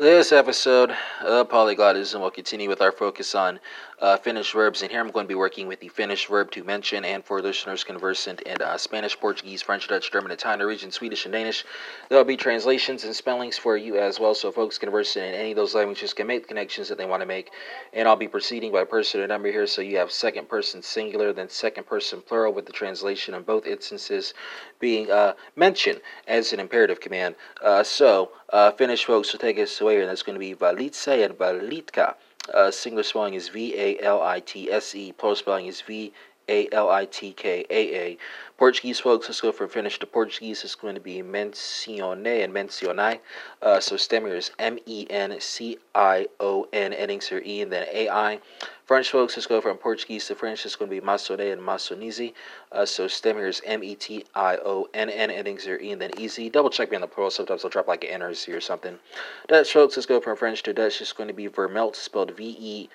This episode of Polyglotism will continue with our focus on uh, Finnish verbs, and here I'm going to be working with the Finnish verb to mention, and for listeners conversant in uh, Spanish, Portuguese, French, Dutch, German, Italian, Norwegian, Swedish, and Danish, there will be translations and spellings for you as well, so folks conversant in any of those languages can make the connections that they want to make, and I'll be proceeding by person and number here, so you have second person singular, then second person plural, with the translation in both instances being uh, mentioned as an imperative command. Uh, so, uh, Finnish folks will take us away, and that's going to be Valitse and Valitkaa. Uh, singular spelling is V A L I T S E. Plural spelling is V A L I T K A A. Portuguese folks, let's go from Finnish to Portuguese. It's going to be mencione and mencionai. Uh, so stem here is M E N C I O N, endings are E and then A I. French folks, let's go from Portuguese to French. It's going to be mentionne and maçonizi. Uh, so stem here is M E T I O N N, endings are E and then easy. Double check me on the plural. Sometimes I'll drop like an N or or something. Dutch folks, let's go from French to Dutch. It's going to be vermeld, spelled V E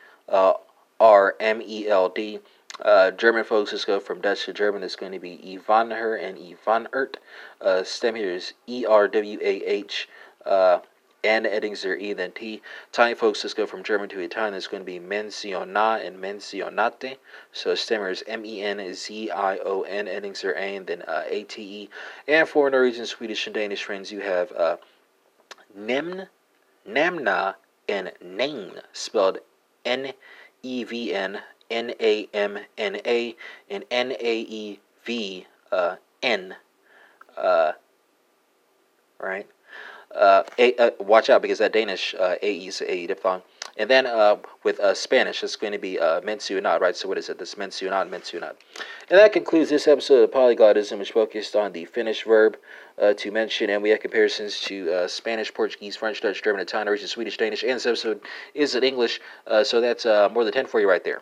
R M E L D. Uh, German folks, let's go from Dutch to German. It's going to be Erwähne and Erwähnt. Uh, stem here is E R W A H. Uh, and endings are E then T. Italian folks, let's go from German to Italian. It's going to be menziona and menzionate. So stem here is M E N Z I O N, endings are A and then uh, A T E. And for Norwegian, Swedish, and Danish friends, you have uh, Nemn, Namna, and Name, spelled N E V N N A M N A and N A E V uh, Uh, right? Uh, a, uh, watch out because that Danish uh, AE is a diphthong. And then uh, with uh, Spanish, it's going to be uh, mencionar, right? So what is it? This mencionar, not. And that concludes this episode of Polyglotism, which focused on the Finnish verb uh, to mention, and we have comparisons to uh, Spanish, Portuguese, French, Dutch, German, Italian, Norwegian, Swedish, Danish, and this episode is in English. So that's more than 10 for you right there.